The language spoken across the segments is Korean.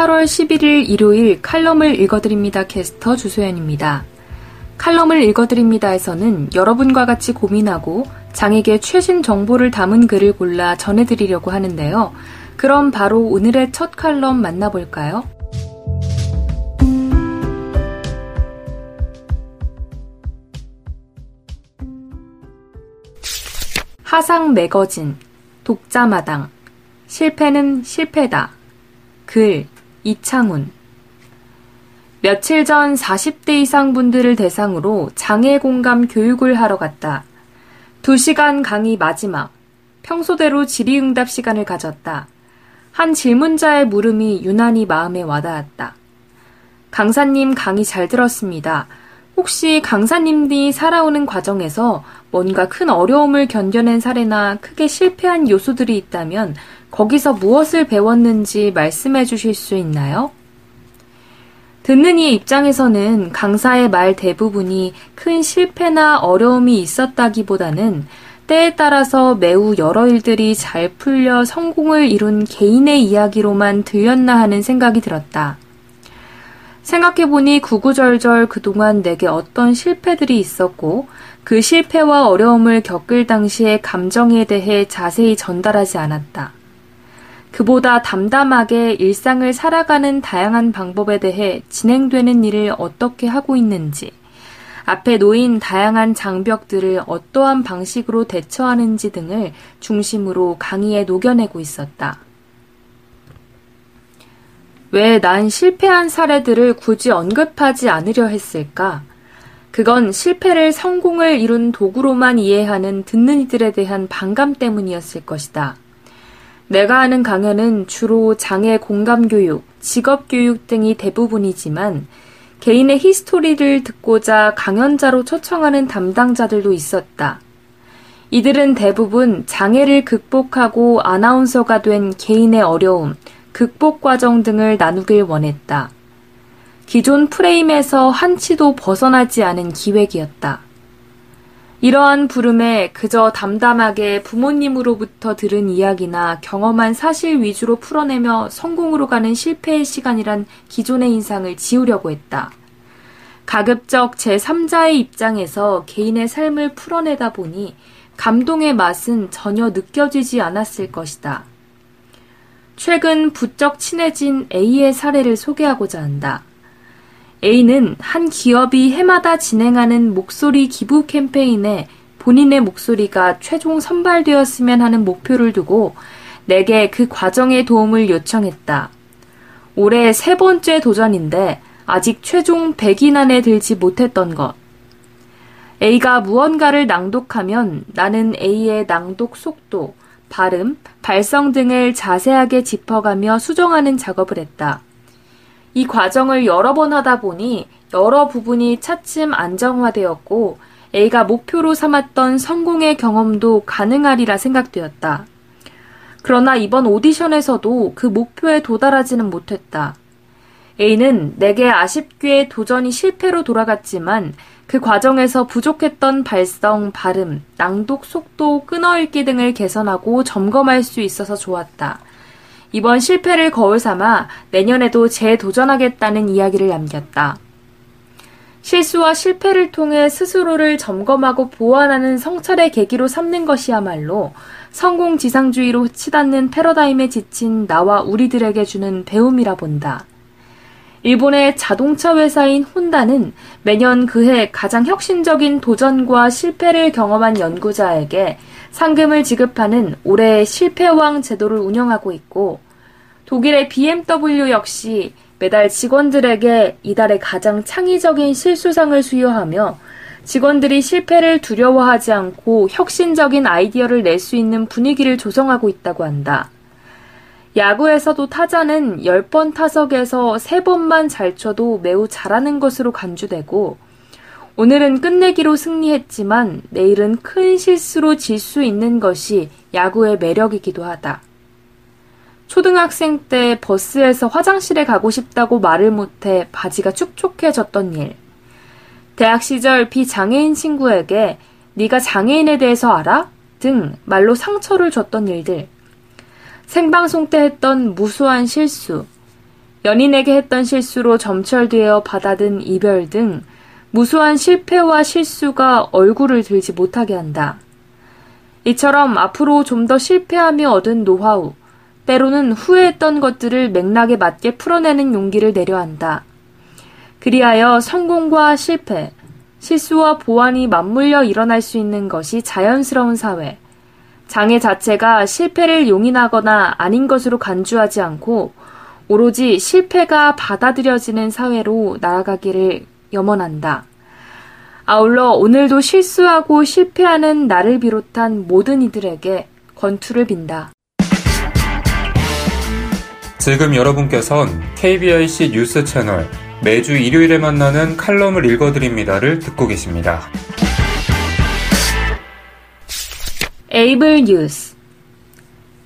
8월 11일 일요일 칼럼을 읽어드립니다 캐스터 주소연입니다. 칼럼을 읽어드립니다에서는 여러분과 같이 고민하고 장에게 최신 정보를 담은 글을 골라 전해드리려고 하는데요. 그럼 바로 오늘의 첫 칼럼 만나볼까요? 하상 매거진, 독자마당, 실패는 실패다. 글, 이창훈. 며칠 전 40대 이상 분들을 대상으로 장애 공감 교육을 하러 갔다. 2시간 강의 마지막. 평소대로 질의응답 시간을 가졌다. 한 질문자의 물음이 유난히 마음에 와닿았다. 강사님 강의 잘 들었습니다. 혹시 강사님들이 살아오는 과정에서 뭔가 큰 어려움을 견뎌낸 사례나 크게 실패한 요소들이 있다면 거기서 무엇을 배웠는지 말씀해 주실 수 있나요? 듣는 이의 입장에서는 강사의 말 대부분이 큰 실패나 어려움이 있었다기보다는 때에 따라서 매우 여러 일들이 잘 풀려 성공을 이룬 개인의 이야기로만 들렸나 하는 생각이 들었다. 생각해보니 구구절절 그동안 내게 어떤 실패들이 있었고 그 실패와 어려움을 겪을 당시의 감정에 대해 자세히 전달하지 않았다. 그보다 담담하게 일상을 살아가는 다양한 방법에 대해 진행되는 일을 어떻게 하고 있는지, 앞에 놓인 다양한 장벽들을 어떠한 방식으로 대처하는지 등을 중심으로 강의에 녹여내고 있었다. 왜 난 실패한 사례들을 굳이 언급하지 않으려 했을까? 그건 실패를 성공을 이룬 도구로만 이해하는 듣는 이들에 대한 반감 때문이었을 것이다. 내가 하는 강연은 주로 장애 공감 교육, 직업 교육 등이 대부분이지만 개인의 히스토리를 듣고자 강연자로 초청하는 담당자들도 있었다. 이들은 대부분 장애를 극복하고 아나운서가 된 개인의 어려움, 극복 과정 등을 나누길 원했다. 기존 프레임에서 한치도 벗어나지 않은 기획이었다. 이러한 부름에 그저 담담하게 부모님으로부터 들은 이야기나 경험한 사실 위주로 풀어내며 성공으로 가는 실패의 시간이란 기존의 인상을 지우려고 했다. 가급적 제3자의 입장에서 개인의 삶을 풀어내다 보니 감동의 맛은 전혀 느껴지지 않았을 것이다. 최근 부쩍 친해진 A의 사례를 소개하고자 한다. A는 한 기업이 해마다 진행하는 목소리 기부 캠페인에 본인의 목소리가 최종 선발되었으면 하는 목표를 두고 내게 그 과정의 도움을 요청했다. 올해 세 번째 도전인데 아직 최종 100인 안에 들지 못했던 것. A가 무언가를 낭독하면 나는 A의 낭독 속도, 발음, 발성 등을 자세하게 짚어가며 수정하는 작업을 했다. 이 과정을 여러 번 하다 보니 여러 부분이 차츰 안정화되었고 A가 목표로 삼았던 성공의 경험도 가능하리라 생각되었다. 그러나 이번 오디션에서도 그 목표에 도달하지는 못했다. A는 내게 아쉽게 도전이 실패로 돌아갔지만 그 과정에서 부족했던 발성, 발음, 낭독 속도, 끊어읽기 등을 개선하고 점검할 수 있어서 좋았다. 이번 실패를 거울 삼아 내년에도 재도전하겠다는 이야기를 남겼다. 실수와 실패를 통해 스스로를 점검하고 보완하는 성찰의 계기로 삼는 것이야말로 성공 지상주의로 치닫는 패러다임에 지친 나와 우리들에게 주는 배움이라 본다. 일본의 자동차 회사인 혼다는 매년 그해 가장 혁신적인 도전과 실패를 경험한 연구자에게 상금을 지급하는 올해의 실패왕 제도를 운영하고 있고 독일의 BMW 역시 매달 직원들에게 이달의 가장 창의적인 실수상을 수여하며 직원들이 실패를 두려워하지 않고 혁신적인 아이디어를 낼 수 있는 분위기를 조성하고 있다고 한다. 야구에서도 타자는 10번 타석에서 3번만 잘 쳐도 매우 잘하는 것으로 간주되고 오늘은 끝내기로 승리했지만 내일은 큰 실수로 질 수 있는 것이 야구의 매력이기도 하다. 초등학생 때 버스에서 화장실에 가고 싶다고 말을 못해 바지가 축축해졌던 일. 대학 시절 비장애인 친구에게 네가 장애인에 대해서 알아? 등 말로 상처를 줬던 일들. 생방송 때 했던 무수한 실수. 연인에게 했던 실수로 점철되어 받아든 이별 등 무수한 실패와 실수가 얼굴을 들지 못하게 한다. 이처럼 앞으로 좀 더 실패하며 얻은 노하우, 때로는 후회했던 것들을 맥락에 맞게 풀어내는 용기를 내려 한다. 그리하여 성공과 실패, 실수와 보완이 맞물려 일어날 수 있는 것이 자연스러운 사회. 장애 자체가 실패를 용인하거나 아닌 것으로 간주하지 않고 오로지 실패가 받아들여지는 사회로 나아가기를 염원한다. 아울러 오늘도 실수하고 실패하는 나를 비롯한 모든 이들에게 권투를 빈다. 지금 여러분께선 KBIC 뉴스 채널 매주 일요일에 만나는 칼럼을 읽어드립니다를 듣고 계십니다. 에이블 뉴스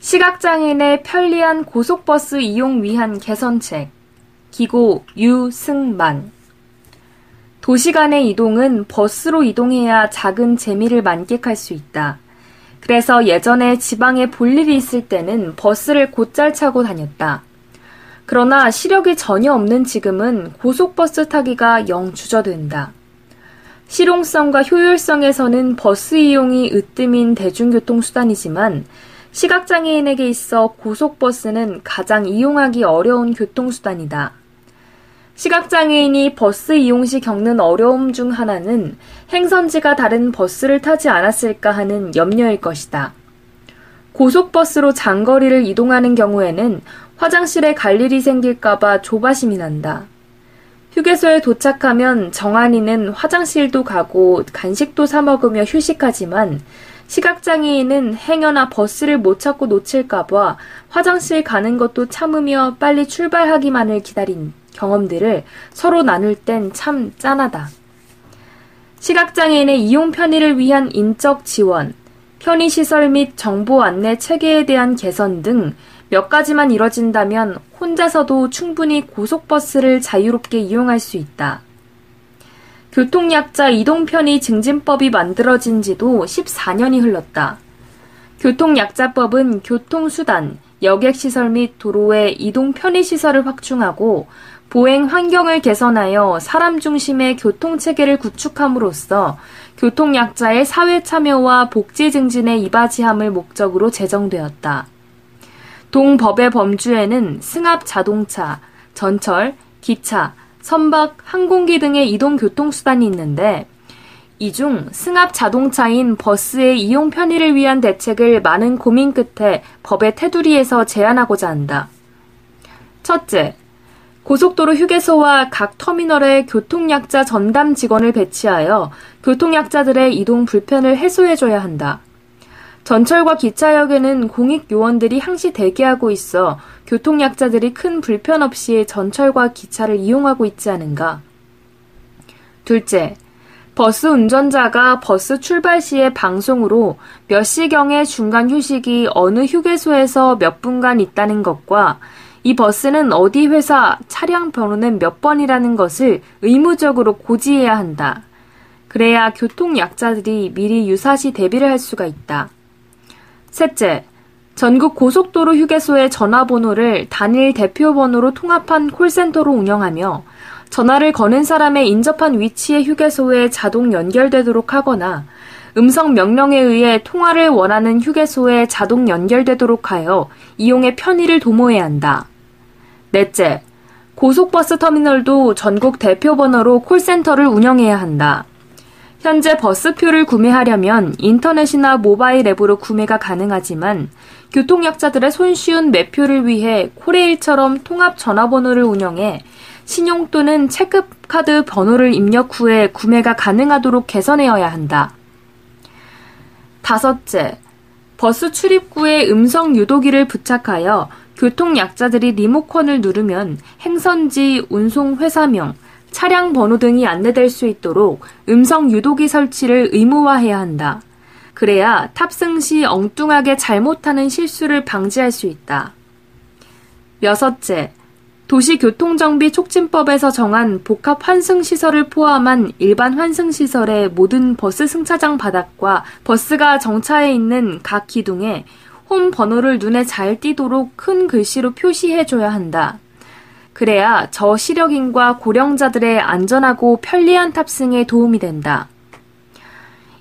시각장애인의 편리한 고속버스 이용 위한 개선책 기고 유승만 도시 간의 이동은 버스로 이동해야 작은 재미를 만끽할 수 있다. 그래서 예전에 지방에 볼 일이 있을 때는 버스를 곧잘 차고 다녔다. 그러나 시력이 전혀 없는 지금은 고속버스 타기가 영 주저된다. 실용성과 효율성에서는 버스 이용이 으뜸인 대중교통수단이지만 시각장애인에게 있어 고속버스는 가장 이용하기 어려운 교통수단이다. 시각장애인이 버스 이용 시 겪는 어려움 중 하나는 행선지가 다른 버스를 타지 않았을까 하는 염려일 것이다. 고속버스로 장거리를 이동하는 경우에는 화장실에 갈 일이 생길까봐 조바심이 난다. 휴게소에 도착하면 정한이는 화장실도 가고 간식도 사 먹으며 휴식하지만 시각장애인은 행여나 버스를 못 찾고 놓칠까봐 화장실 가는 것도 참으며 빨리 출발하기만을 기다린 경험들을 서로 나눌 땐 참 짠하다. 시각장애인의 이용 편의를 위한 인적 지원, 편의시설 및 정보 안내 체계에 대한 개선 등 몇 가지만 이뤄진다면 혼자서도 충분히 고속버스를 자유롭게 이용할 수 있다. 교통약자 이동편의 증진법이 만들어진 지도 14년이 흘렀다. 교통약자법은 교통수단, 여객시설 및 도로의 이동 편의시설을 확충하고 보행 환경을 개선하여 사람 중심의 교통체계를 구축함으로써 교통약자의 사회 참여와 복지 증진에 이바지함을 목적으로 제정되었다. 동법의 범주에는 승합 자동차, 전철, 기차, 선박, 항공기 등의 이동 교통수단이 있는데 이 중 승합 자동차인 버스의 이용 편의를 위한 대책을 많은 고민 끝에 법의 테두리에서 제안하고자 한다. 첫째, 고속도로 휴게소와 각 터미널에 교통약자 전담 직원을 배치하여 교통약자들의 이동 불편을 해소해줘야 한다. 전철과 기차역에는 공익 요원들이 항시 대기하고 있어 교통약자들이 큰 불편 없이 전철과 기차를 이용하고 있지 않은가. 둘째, 버스 운전자가 버스 출발 시에 방송으로 몇 시경에 중간 휴식이 어느 휴게소에서 몇 분간 있다는 것과 이 버스는 어디 회사 차량 번호는 몇 번이라는 것을 의무적으로 고지해야 한다. 그래야 교통 약자들이 미리 유사시 대비를 할 수가 있다. 셋째, 전국 고속도로 휴게소의 전화번호를 단일 대표번호로 통합한 콜센터로 운영하며 전화를 거는 사람의 인접한 위치의 휴게소에 자동 연결되도록 하거나 음성 명령에 의해 통화를 원하는 휴게소에 자동 연결되도록 하여 이용의 편의를 도모해야 한다. 넷째, 고속버스 터미널도 전국 대표 번호로 콜센터를 운영해야 한다. 현재 버스표를 구매하려면 인터넷이나 모바일 앱으로 구매가 가능하지만 교통약자들의 손쉬운 매표를 위해 코레일처럼 통합 전화번호를 운영해 신용 또는 체크카드 번호를 입력 후에 구매가 가능하도록 개선해야 한다. 다섯째, 버스 출입구에 음성 유도기를 부착하여 교통약자들이 리모컨을 누르면 행선지, 운송 회사명, 차량 번호 등이 안내될 수 있도록 음성 유도기 설치를 의무화해야 한다. 그래야 탑승 시 엉뚱하게 잘못하는 실수를 방지할 수 있다. 여섯째, 도시교통정비 촉진법에서 정한 복합 환승시설을 포함한 일반 환승시설의 모든 버스 승차장 바닥과 버스가 정차해 있는 각 기둥에 홈 번호를 눈에 잘 띄도록 큰 글씨로 표시해줘야 한다. 그래야 저시력인과 고령자들의 안전하고 편리한 탑승에 도움이 된다.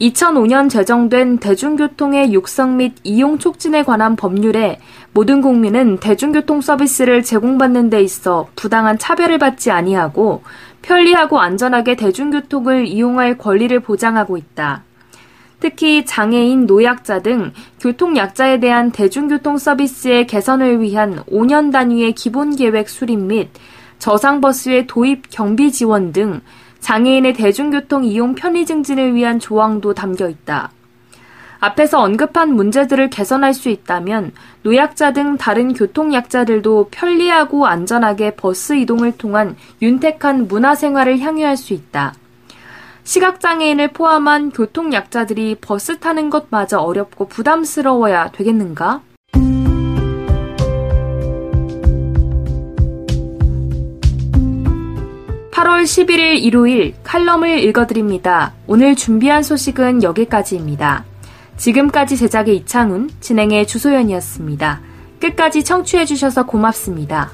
2005년 제정된 대중교통의 육성 및 이용 촉진에 관한 법률에 모든 국민은 대중교통 서비스를 제공받는 데 있어 부당한 차별을 받지 아니하고 편리하고 안전하게 대중교통을 이용할 권리를 보장하고 있다. 특히 장애인, 노약자 등 교통약자에 대한 대중교통 서비스의 개선을 위한 5년 단위의 기본 계획 수립 및 저상버스의 도입 경비 지원 등 장애인의 대중교통 이용 편의 증진을 위한 조항도 담겨 있다. 앞에서 언급한 문제들을 개선할 수 있다면 노약자 등 다른 교통약자들도 편리하고 안전하게 버스 이동을 통한 윤택한 문화생활을 향유할 수 있다. 시각장애인을 포함한 교통약자들이 버스 타는 것마저 어렵고 부담스러워야 되겠는가? 8월 11일 일요일 칼럼을 읽어드립니다. 오늘 준비한 소식은 여기까지입니다. 지금까지 제작의 이창훈, 진행의 주소연이었습니다. 끝까지 청취해주셔서 고맙습니다.